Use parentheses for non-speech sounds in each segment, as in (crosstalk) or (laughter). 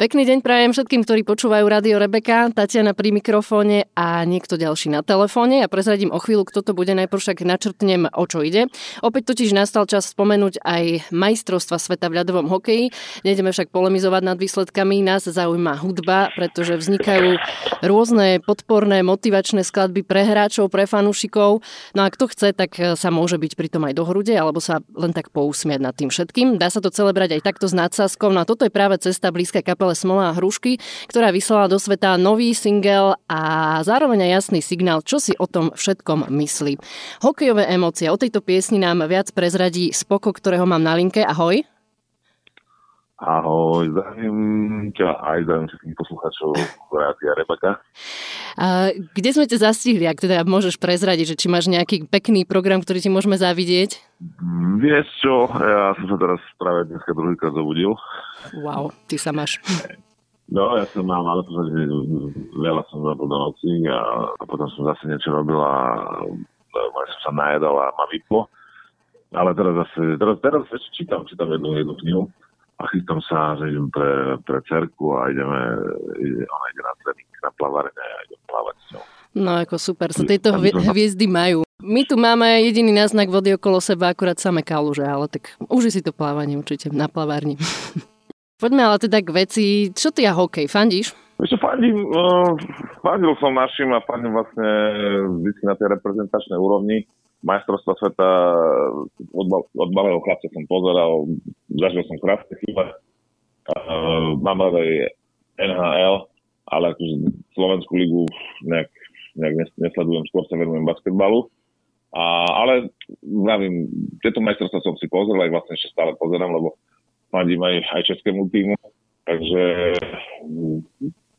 Pekný deň prajem všetkým, ktorí počúvajú Radio Rebeka, Tatiana pri mikrofóne a niekto ďalší na telefóne. Ja prezradím o chvíľu, kto to bude, najprv však načrtnem, o čo ide. Opäť totiž nastal čas spomenúť aj majstrovstva sveta v ľadovom hokeji. Nejdeme však polemizovať nad výsledkami, nás zaujíma hudba, pretože vznikajú rôzne podporné, motivačné skladby pre hráčov, pre fanúšikov. No a kto chce, tak sa môže byť pritom aj do hrude, alebo sa len tak pousmiať nad tým všetkým. Dá sa to celé brať aj takto s nadsázkou. No a toto je práve cesta blízka kapele Smola a Hrušky, ktorá vyslala do sveta nový single a zároveň aj jasný signál, čo si o tom všetkom myslí. Hokejové emócie. O tejto piesni nám viac prezradí Spoko, ktorého mám na linke. Ahoj. Ahoj, zdravím ťa aj zdravím všetkých poslucháčov Rádia Rebeka. A kde sme ťa zastihli, ak teda môžeš prezradiť, že či máš nejaký pekný program, ktorý ti môžeme zavidieť? Vieš čo, ja som sa teraz práve dneska druhýkrát zobudil. Wow, ty sa máš. No, ja som mal, ale že veľa som robil do noci a, a potom som zase niečo robil a som sa najedol a ma vyplo. Ale teraz zase, teraz, teraz čítam, čítam jednu, jednu knihu a chystám sa, že idem pre, pre cerku a ideme, ide, ona ide na tréning, na plavárne a idem plávať s ňou. No ako super, sa tejto hviezdy majú. My tu máme jediný náznak vody okolo seba, akurát samé kaluže, ale tak už si to plávanie určite na plavárni. (laughs) Poďme ale teda k veci. Čo ty a hokej, fandíš? Ešte fandím, uh, fandil som našim a fandím vlastne vždy na tej reprezentačnej úrovni majstrovstva sveta od, od malého chlapca som pozeral, zažil som krásne chvíle. Uh, mám rád aj NHL, ale akože Slovenskú ligu nejak, nejak nesledujem, skôr sa venujem basketbalu. A, ale vravím, tieto majstrovstvá som si pozrel, aj vlastne ešte stále pozerám, lebo fandím aj, aj českému týmu. Takže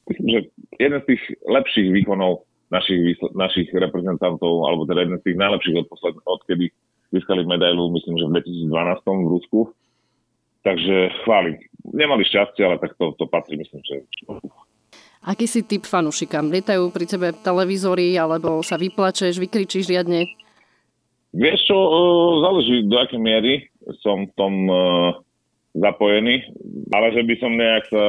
myslím, že jeden z tých lepších výkonov našich, našich reprezentantov, alebo teda jeden z tých najlepších od posled, odkedy získali medailu, myslím, že v 2012 v Rusku. Takže chválim. Nemali šťastie, ale tak to, to patrí, myslím, že... Aký si typ fanúšika? Lietajú pri tebe televízory, alebo sa vyplačeš, vykričíš riadne? Vieš čo, e, záleží do akej miery som v tom e, zapojený, ale že by som nejak sa,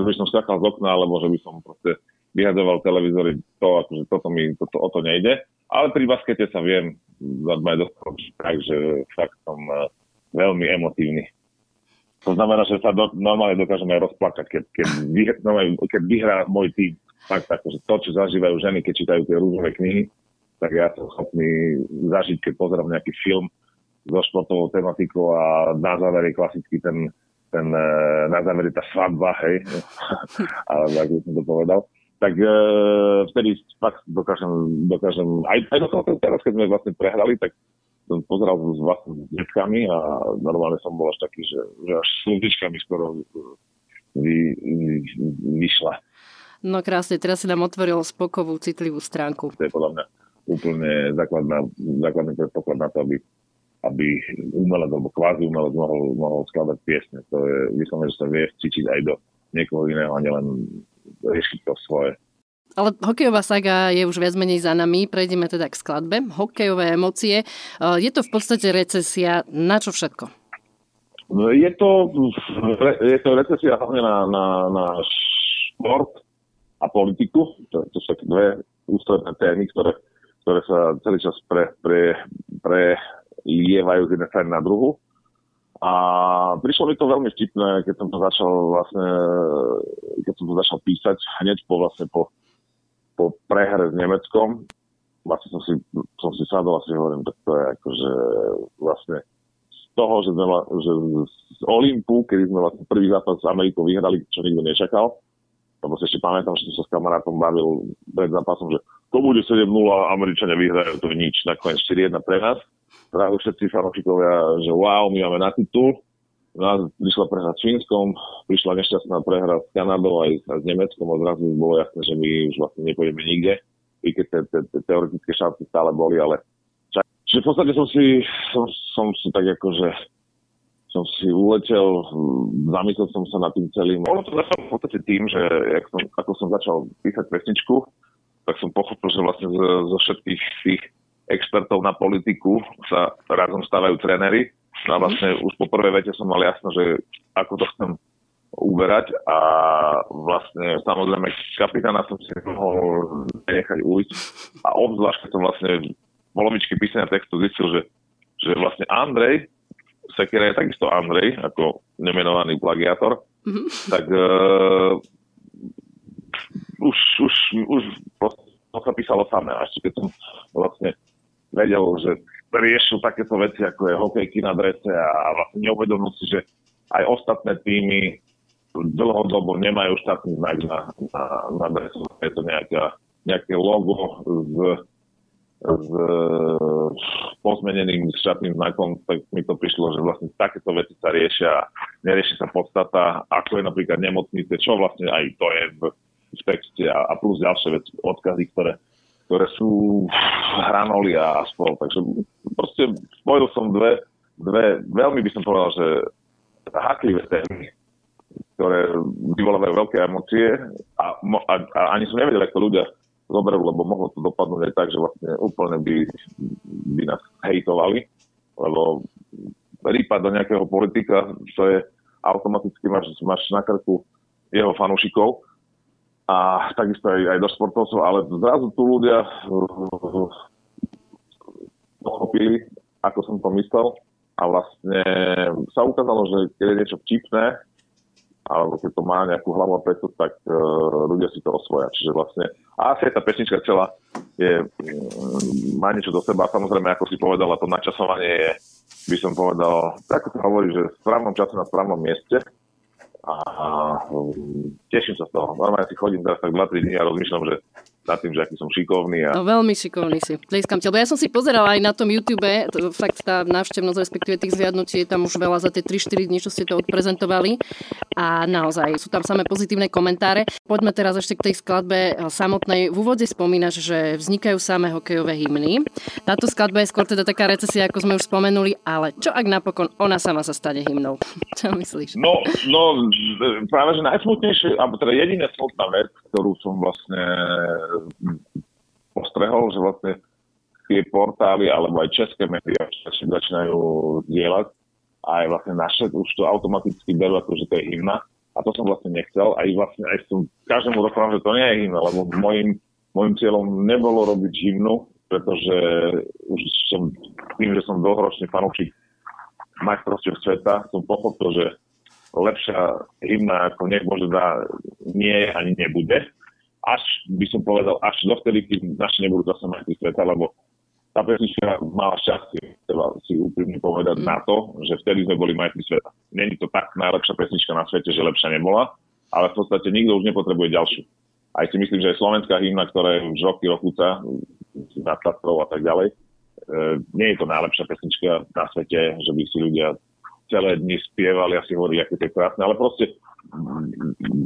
že by som skakal z okna, alebo že by som proste vyhadzoval televízory, to, akože toto mi, toto, o to nejde. Ale pri baskete sa viem zadmať do takže fakt som uh, veľmi emotívny. To znamená, že sa do, normálne dokážeme rozplakať, keď, keď, vyhr, normálne, keď vyhrá môj tým. Fakt, akože to, čo zažívajú ženy, keď čítajú tie rúžové knihy, tak ja som schopný zažiť, keď pozerám nejaký film so športovou tematikou a na záver je klasicky ten, ten uh, na záver je tá svadba, hej, (laughs) ale tak by som to povedal tak e, vtedy fakt dokážem, dokážem aj, aj dokonca teraz, keď sme vlastne prehrali, tak som pozeral s vlastnými detkami a normálne som bol až taký, že, že až slnečkami skoro vy, vy, vyšla. No krásne, teraz si nám otvoril spokovú, citlivú stránku. To je podľa mňa úplne základná, základný predpoklad na to, aby, aby umelec alebo kvázi umelec mohol, mohol skladať piesne. To je vyslovene, že sa vie vcítiť aj do niekoho iného a nielen riešiť to svoje. Ale hokejová saga je už viac menej za nami. Prejdeme teda k skladbe. Hokejové emócie. E, je to v podstate recesia na čo všetko? Je to, je to recesia hlavne na, na, na šport a politiku. To, to sú dve ústredné témy, ktoré, ktoré sa celý čas pre, pre, prelievajú z jednej strany na druhu. A prišlo mi to veľmi vtipné, keď som to začal vlastne, keď som to začal písať hneď po vlastne po, po prehre s Nemeckom. Vlastne som si, som si sadol a si hovorím, tak to je akože vlastne z toho, že, sme, že z Olympu, kedy sme vlastne prvý zápas s Amerikou vyhrali, čo nikto nečakal, lebo si ešte pamätám, že som sa s kamarátom bavil pred zápasom, že to bude 7-0 a Američania vyhrajú, to je nič, nakoniec 4-1 pre nás práve všetci fanúšikovia, že wow, my máme na titul. No prišla prehra s Fínskom, prišla nešťastná prehra s Kanadou aj, s Nemeckom a zrazu bolo jasné, že my už vlastne nepôjdeme nikde, i keď te, te, te, teoretické šance stále boli, ale Čiže v podstate som si, som, som si tak akože som si uletel, zamyslel som sa nad tým celým. Ono to začalo v podstate tým, že som, ako som začal písať pesničku, tak som pochopil, že vlastne zo, zo všetkých tých expertov na politiku sa razom stávajú tréneri. A vlastne už po prvej vete som mal jasno, že ako to chcem uberať a vlastne samozrejme kapitána som si mohol nechať ujsť a obzvlášť keď som vlastne polovičky písania textu zistil, že, že vlastne Andrej, Sekera je takisto Andrej, ako nemenovaný plagiátor, mm-hmm. tak uh, už, už, už to sa písalo samé. A ešte keď som vlastne vedel, že riešil takéto veci, ako je hokejky na drese a vlastne neuvedomil si, že aj ostatné týmy dlhodobo nemajú štátny znak na, na, na dresu. Je to nejaká, nejaké logo s, s pozmeneným štátnym znakom, tak mi to prišlo, že vlastne takéto veci sa riešia a nerieši sa podstata, ako je napríklad nemocnice, čo vlastne aj to je v, v texte a, a plus ďalšie veci, odkazy, ktoré, ktoré sú hranoli a spol. Takže proste spojil som dve, dve, veľmi by som povedal, že haklivé témy, ktoré vyvolávajú veľké emócie a, a, a ani som nevedel, ako ľudia zoberú, lebo mohlo to dopadnúť aj tak, že vlastne úplne by, by nás hejtovali, lebo rýpať do nejakého politika, to je automaticky máš, máš na krku jeho fanúšikov a takisto aj, aj do sportovcov, ale zrazu tu ľudia uh, pochopili, ako som to myslel a vlastne sa ukázalo, že keď je niečo vtipné, alebo keď to má nejakú hlavu a petu, tak uh, ľudia si to osvoja. Čiže vlastne, a asi aj tá pesnička celá je, um, má niečo do seba. Samozrejme, ako si povedala, to načasovanie je, by som povedal, ako sa hovorí, že v správnom čase na správnom mieste. A teším sa z toho. Normálne si chodím teraz tak 2-3 dní a rozmýšľam, že nad tým, že aký som šikovný. A... No, veľmi šikovný si. Tlieskam ťa. Lebo ja som si pozerala aj na tom YouTube, to, fakt tá návštevnosť, respektíve tých zviadnutí je tam už veľa za tie 3-4 dní, čo ste to odprezentovali. A naozaj sú tam samé pozitívne komentáre. Poďme teraz ešte k tej skladbe samotnej. V úvode spomínaš, že vznikajú samé hokejové hymny. Táto skladba je skôr teda taká recesia, ako sme už spomenuli, ale čo ak napokon ona sama sa stane hymnou? (laughs) Čo myslíš? No, no práve, že najsmutnejšie, alebo teda jediná smutná vec, ktorú som vlastne postrehol, že vlastne tie portály alebo aj české médiá začínajú dielať a aj vlastne naše už to automaticky berú ako, že to je hymna. A to som vlastne nechcel. Aj vlastne aj som každému rozprávam, že to nie je hymna, lebo môjim, môjim cieľom nebolo robiť hymnu, pretože už som tým, že som dlhoročný fanúšik majstrovstiev sveta, som pochopil, že lepšia hymna ako nech Bože dá nie ani nebude až by som povedal, až dovtedy, keď naši nebudú zase mať sveta, lebo tá pesnička mala šťastie, treba si úprimne povedať mm. na to, že vtedy sme boli majstri sveta. Není to tak najlepšia pesnička na svete, že lepšia nebola, ale v podstate nikto už nepotrebuje ďalšiu. Aj si myslím, že aj slovenská hymna, ktorá je už roky rokuca, nad a tak ďalej, e, nie je to najlepšia pesnička na svete, že by si ľudia celé dni spievali a si hovorili, aké to je krásne, ale proste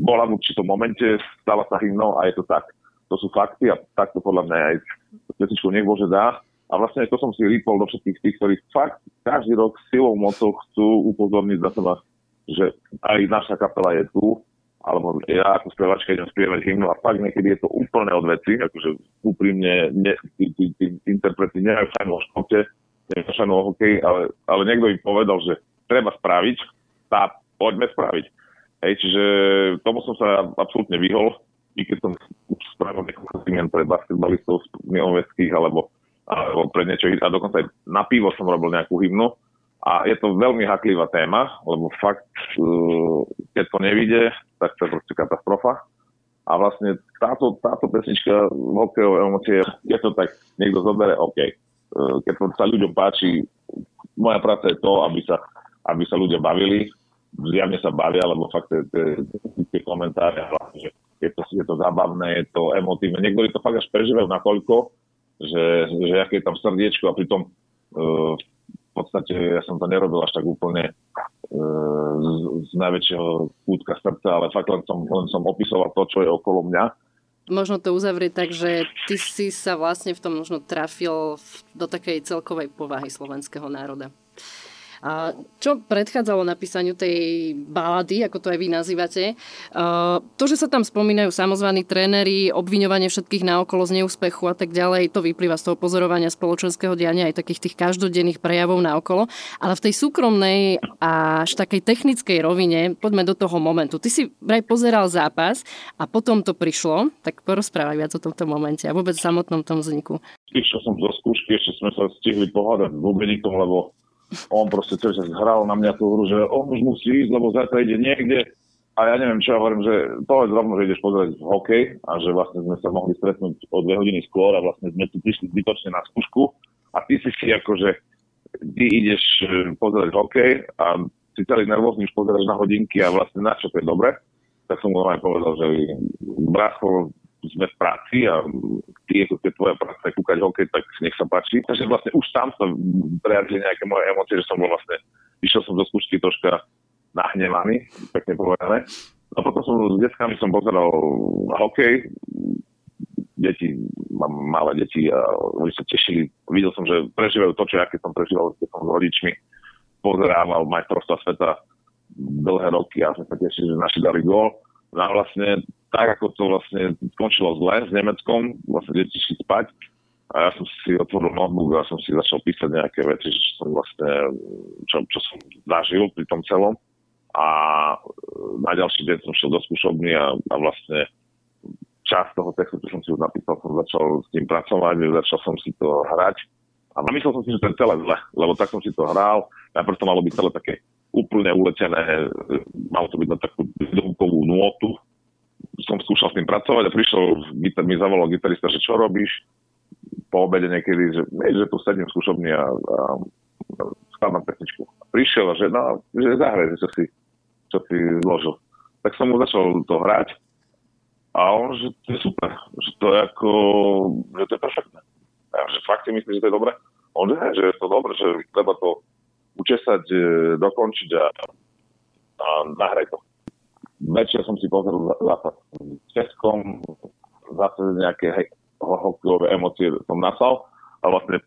bola v určitom momente, stala sa hymnou a je to tak. To sú fakty a takto podľa mňa aj pesničku nech Bože dá. A vlastne to som si rýpol do všetkých tých, ktorí fakt každý rok silou mocou chcú upozorniť za seba, že aj naša kapela je tu, alebo ja ako spevačka idem spievať hymnu a fakt niekedy je to úplne od veci, akože úprimne ne, tí, tí, tí, tí interpreti nemajú fajnú o športe, nemajú fajnú o hokeji, ale, ale niekto im povedal, že treba spraviť, tá poďme spraviť. Hej, čiže tomu som sa absolútne vyhol, i keď som už spravil niekoľko zmien pre basketbalistov mieloveckých alebo, alebo pre niečo a dokonca aj na pivo som robil nejakú hymnu. A je to veľmi haklivá téma, lebo fakt, uh, keď to nevíde, tak to je proste katastrofa. A vlastne táto, táto pesnička hokejové emócie, je to tak niekto zobere, OK. Uh, keď to sa ľuďom páči, moja práca je to, aby sa, aby sa ľudia bavili, zjavne sa bavia, lebo fakt tie komentáre, že je to, je to zábavné, je to emotívne. Niektorí to fakt až prežívajú natoľko, že, že aké je tam srdiečko a pritom uh, v podstate ja som to nerobil až tak úplne uh, z, z najväčšieho kútka srdca, ale fakt len som, len som opisoval to, čo je okolo mňa. Možno to uzavrieť tak, že ty si sa vlastne v tom možno trafil do takej celkovej povahy slovenského národa. A čo predchádzalo napísaniu tej balady, ako to aj vy nazývate? To, že sa tam spomínajú samozvaní tréneri, obviňovanie všetkých naokolo z neúspechu a tak ďalej, to vyplýva z toho pozorovania spoločenského diania aj takých tých každodenných prejavov naokolo. Ale v tej súkromnej až takej technickej rovine, poďme do toho momentu. Ty si vraj pozeral zápas a potom to prišlo, tak porozprávaj viac o tomto momente a vôbec samotnom tom vzniku. Išiel som do skúšky, ešte sme sa stihli pohádať s Bubenikom, lebo on proste celý čas hral na mňa tú hru, že on už musí ísť, lebo zajtra ide niekde. A ja neviem, čo ja hovorím, že povedz rovno, že ideš pozrieť hokej a že vlastne sme sa mohli stretnúť o dve hodiny skôr a vlastne sme tu prišli zbytočne na skúšku a ty si si akože, ty ideš e, pozerať hokej a si celý nervózny, už pozeráš na hodinky a vlastne na čo to je dobre. Tak som mu aj povedal, že brácho, sme v práci a ty, ako keď tvoja práca kúkať hokej, tak nech sa páči. Takže vlastne už tam sa prejavili nejaké moje emócie, že som bol vlastne, išiel som do skúšky troška nahnevaný, pekne povedané. A potom som s deckami som pozeral hokej, deti, mám malé deti a oni sa tešili. Videl som, že prežívajú to, čo ja keď som prežíval, keď som s rodičmi pozerával majstrovstva sveta dlhé roky a sme sa tešili, že naši dali gól. A vlastne tak, ako to vlastne skončilo zle s Nemeckom, vlastne deti šli spať. A ja som si otvoril notebook a som si začal písať nejaké veci, čo som vlastne, čo, čo som zažil pri tom celom. A e, na ďalší deň som šiel do skúšobny a, a vlastne časť toho textu, čo som si už napísal, som začal s tým pracovať, začal som si to hrať. A myslel som si, že to je celé zle, lebo tak som si to hral, najprv to malo byť celé také úplne uletené, e, malo to byť na takú zvukovú nôtu, som skúšal s tým pracovať a prišiel, mi zavolal gitarista, že čo robíš po obede niekedy, že, že tu sedím v skúšobni a, a, skladám pesničku. Prišiel a že, no, že zahraj, čo si, čo si zložil. Tak som mu začal to hrať a on, že to je super, že to je ako, že to je perfektné. A že fakt si myslíš, že to je dobré? On, že, že je to dobré, že treba to učesať, e, dokončiť a, a nahraj to. Večer som si pozrel zápas s Českom, zase nejaké hej, hokejové emócie som nasal a vlastne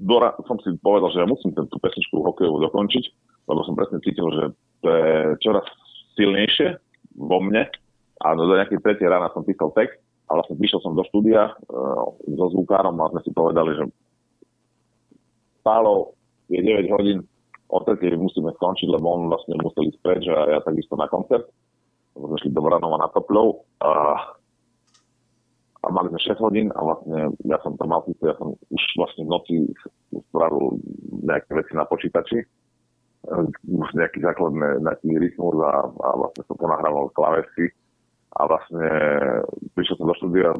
dora, som si povedal, že ja musím tú pesničku hokejovú dokončiť, lebo som presne cítil, že to je čoraz silnejšie vo mne a do nejakej tretej rána som písal text a vlastne prišiel som do štúdia uh, so zvukárom a sme si povedali, že stálo je 9 hodín, o tretej musíme skončiť, lebo on vlastne musel ísť preč a ja takisto na koncert. Lebo sme šli do Vranova na Topľov a, a mali sme 6 hodín a vlastne ja som tam mal ja som už vlastne v noci spravil nejaké veci na počítači, už nejaký základné, nejaký rytmus a, a vlastne som to nahrával klavesy a vlastne prišiel som do štúdia,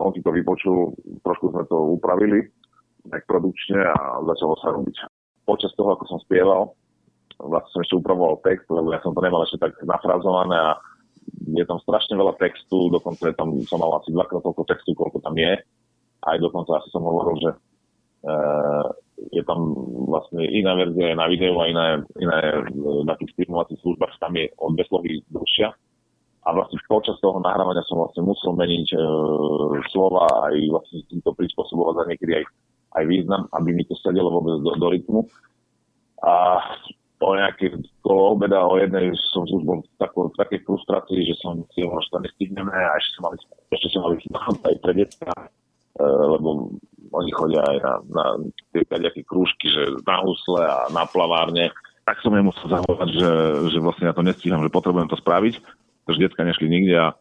on si to vypočul, trošku sme to upravili, produkčne a začalo sa robiť počas toho, ako som spieval, vlastne som ešte upravoval text, lebo ja som to nemal ešte tak nafrazované a je tam strašne veľa textu, dokonca je tam, som mal asi dvakrát toľko textu, koľko tam je. Aj dokonca asi som hovoril, že e, je tam vlastne iná verzia na videu a iné, iné na tých streamovacích službách, tam je o dve slovy dlhšia. A vlastne počas toho nahrávania som vlastne musel meniť e, slova aj vlastne týmto prispôsobovať a niekedy aj aj význam, aby mi to sedelo vôbec do, do rytmu. A po nejaké kolo obeda o jednej som už bol v takej, frustrácii, že som si ho to nestihneme a ešte som mali, ešte som mali aj pre detská, e, lebo oni chodia aj na, na tie nejaké krúžky, že na husle a na plavárne. Tak som jej musel zavolať, že, že vlastne ja to nestíham, že potrebujem to spraviť, takže detská nešli nikde a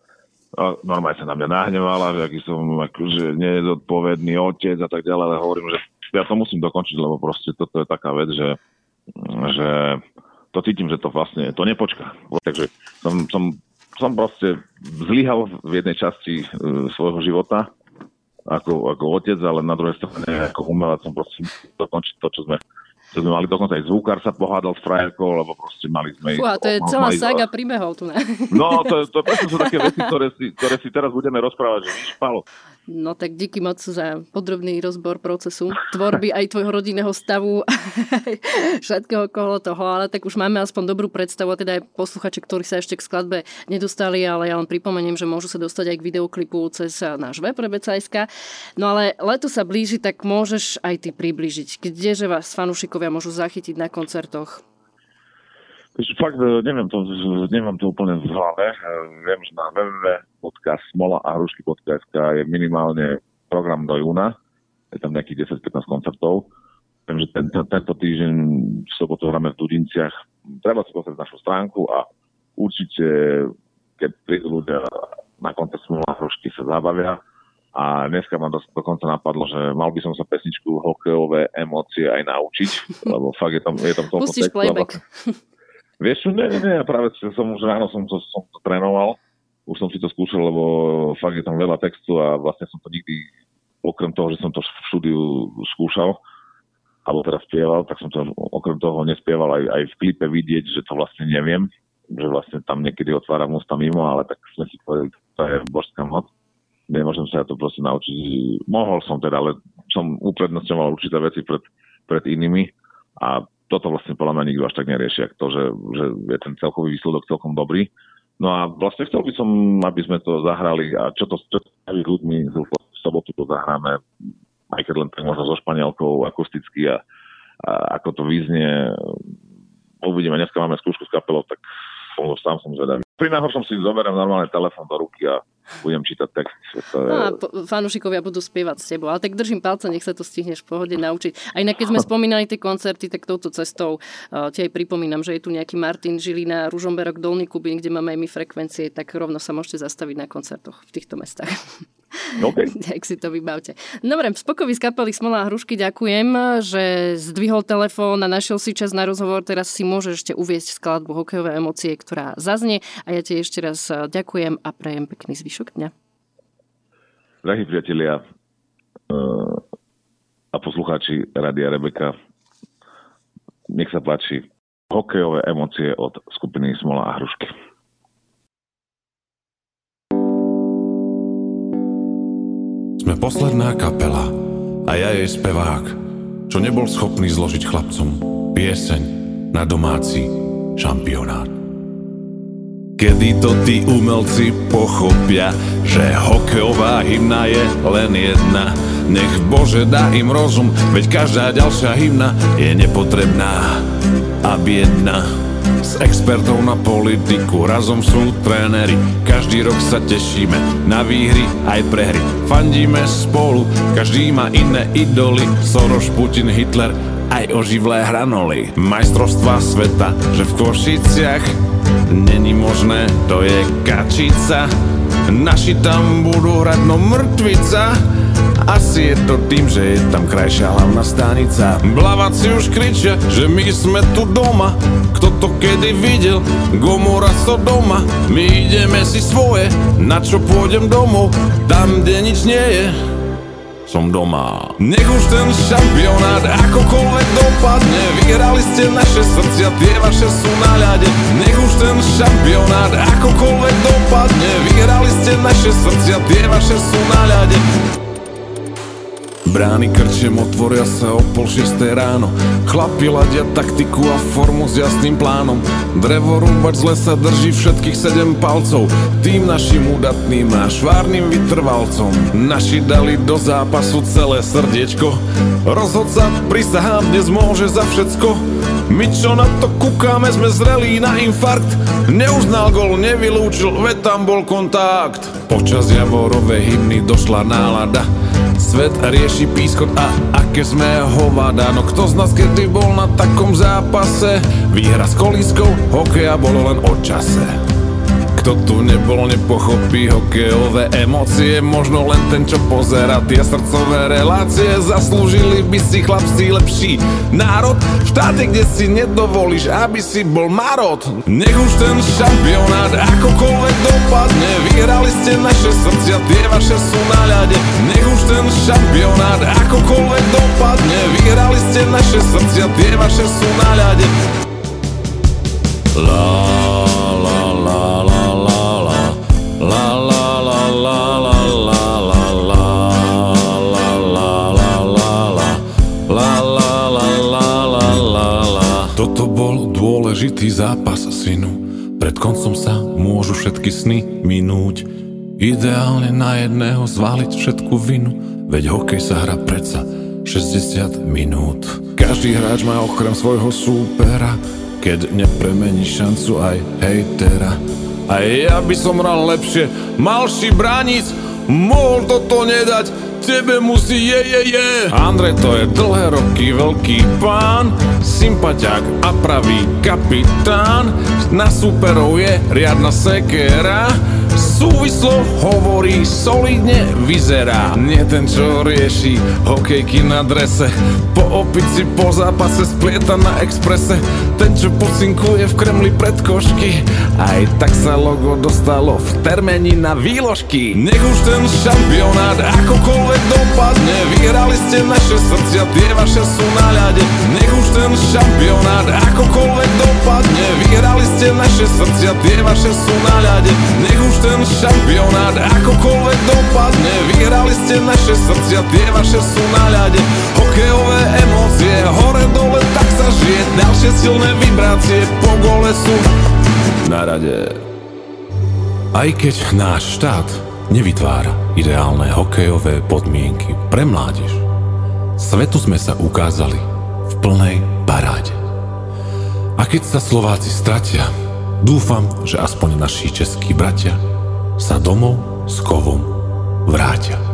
a normálne sa na mňa nahnevala, že aký som akože nezodpovedný otec a tak ďalej, ale hovorím, že ja to musím dokončiť, lebo proste toto je taká vec, že, že to cítim, že to vlastne, to nepočká. Takže som, som, som proste zlyhal v jednej časti uh, svojho života ako, ako otec, ale na druhej strane ako umelec som proste dokončiť to, čo sme to sme mali dokonca aj zvukár sa pohádal s frajerkou, lebo proste mali sme... Fú, a to je celá mali, saga príbehov tu. Ne? No, to, to presne sú také veci, ktoré si, ktoré si teraz budeme rozprávať, že víš, Palo, No tak díky moc za podrobný rozbor procesu tvorby aj tvojho rodinného stavu, (laughs) všetkého okolo toho, ale tak už máme aspoň dobrú predstavu, a teda aj posluchači, ktorí sa ešte k skladbe nedostali, ale ja len pripomeniem, že môžu sa dostať aj k videoklipu cez náš web Rebecajska. No ale leto sa blíži, tak môžeš aj ty približiť. Kdeže vás fanúšikovia môžu zachytiť na koncertoch? Fakt neviem to, nemám to úplne v hlave. Viem, že na www.smola.hrušky.sk je minimálne program do júna. Je tam nejakých 10-15 koncertov. Viem, že ten, tento týždeň v sobotu hráme v Dudinciach. Treba si pozrieť našu stránku a určite, keď prídu ľudia na koncert Smola Hrušky sa zabavia. A dneska ma dokonca napadlo, že mal by som sa pesničku hokejové emócie aj naučiť, (laughs) lebo fakt je tam, je tam toľko Pustíš playback. Vieš čo, nie, nie, nie, práve som už ráno som to, som to trénoval, už som si to skúšal, lebo fakt je tam veľa textu a vlastne som to nikdy, okrem toho, že som to v štúdiu skúšal, alebo teraz spieval, tak som to okrem toho nespieval aj, aj v klipe vidieť, že to vlastne neviem, že vlastne tam niekedy otváram ústa mimo, ale tak sme si povedali, to je božská moc. Nemôžem sa ja to proste naučiť. Mohol som teda, ale som uprednostňoval určité veci pred, pred inými a toto vlastne podľa mňa nikto až tak nerieši, to, že, že je ten celkový výsledok celkom dobrý. No a vlastne chcel by som, aby sme to zahrali a čo to s ľuďmi v sobotu to zahráme, aj keď len tak možno so španielkou akusticky a, a ako to vyznie. Uvidíme, dneska máme skúšku s kapelou, tak sám som zvedavý. Pri najhoršom si zoberiem normálne telefón do ruky a budem čítať text. To je... No a fanúšikovia budú spievať s tebou, ale tak držím palce, nech sa to stihneš v pohode naučiť. A inak keď sme spomínali tie koncerty, tak touto cestou uh, ti aj pripomínam, že je tu nejaký Martin Žilina, Ružomberok, Dolný Kubín, kde máme aj my frekvencie, tak rovno sa môžete zastaviť na koncertoch v týchto mestách. (laughs) Okay. (laughs) tak si to vybavte. Dobre, Spokový z kapely Smola a Hrušky ďakujem, že zdvihol telefón a našiel si čas na rozhovor. Teraz si môžeš ešte uviesť skladbu Hokejové emócie, ktorá zaznie. A ja ti ešte raz ďakujem a prajem pekný zvyšok dňa. Drahí priatelia uh, a poslucháči Radia Rebeka, nech sa páči hokejové emócie od skupiny Smola a Hrušky. Posledná kapela a ja jej spevák, čo nebol schopný zložiť chlapcom pieseň na domáci šampionát. Kedy to tí umelci pochopia, že hokejová hymna je len jedna. Nech Bože dá im rozum, veď každá ďalšia hymna je nepotrebná a biedna. S expertov na politiku, razom sú tréneri Každý rok sa tešíme na výhry aj prehry Fandíme spolu, každý má iné idoly. Soros, Putin, Hitler, aj oživlé hranoly. Majstrovstva sveta, že v Košiciach Není možné, to je kačica. Naši tam budú hrať, no mŕtvica asi je to tým, že je tam krajšia hlavná stanica. Blavaci už kričia, že my sme tu doma. Kto to kedy videl? Gomora so doma. My ideme si svoje, na čo pôjdem domov? Tam, kde nič nie je som doma. Nech už ten šampionát akokoľvek dopadne. Vyhrali ste naše srdcia, tie vaše sú na ľade. Nech už ten šampionát akokoľvek dopadne. Vyhrali ste naše srdcia, tie vaše sú na ľade Brány krčem otvoria sa o pol šiesté ráno. Chlapi ladia taktiku a formu s jasným plánom. Drevo rúbač z lesa drží všetkých sedem palcov. Tým našim udatným a švárnym vytrvalcom. Naši dali do zápasu celé srdiečko. Rozhodca prisahám dnes môže za všetko My čo na to kúkame sme zrelí na infarkt. Neuznal gol, nevylúčil, veď tam bol kontakt. Počas javorovej hymny došla nálada Svet rieši pískot a aké sme hovada No kto z nás kedy bol na takom zápase? Výhra s kolískou, hokeja bolo len o čase kto tu nebol, nepochopí hokejové emócie. Možno len ten, čo pozera tie srdcové relácie. Zaslúžili by si chlapci lepší národ. V štáte, kde si nedovolíš, aby si bol marot Nech už ten šampionát akokoľvek dopadne. Vyhrali ste naše srdcia, tie vaše sú na ľade. Nech už ten šampionát akokoľvek dopadne. Vyhrali ste naše srdcia, tie vaše sú na ľade. La môžu všetky sny minúť. Ideálne na jedného zvaliť všetku vinu, veď hokej sa hrá predsa 60 minút. Každý hráč má okrem svojho súpera, keď nepremení šancu aj hejtera. A ja by som hral lepšie, mal si bránic, mohol toto nedať, tebe musí je, je, je. Andrej to je dlhé roky veľký pán, sympatiák a pravý kapitán. Na superov je riadna sekera, súvislo hovorí, solidne vyzerá. Nie ten, čo rieši hokejky na drese, po opici po zápase splieta na exprese. Ten, čo pocinkuje v Kremli pred košky, aj tak sa logo dostalo v termeni na výložky. Nech už ten šampionát akokoľvek dopadne, vyhrali ste naše srdcia, tie vaše sú na ľade. Nech už ten šampionát akokoľvek dopadne, vyhrali ste naše srdcia, tie vaše sú na ľade. Nech už ten šampionát akokoľvek dopadne. Vyhrali ste naše srdcia, tie vaše sú na ľade. Hokejové emócie, hore dole tak sa žije. Ďalšie silné vibrácie po gole sú na rade. Aj keď náš štát nevytvára ideálne hokejové podmienky pre mládež Svetu sme sa ukázali v plnej paráde. A keď sa Slováci stratia, dúfam, že aspoň naši českí bratia sa domov s kovom vrátia.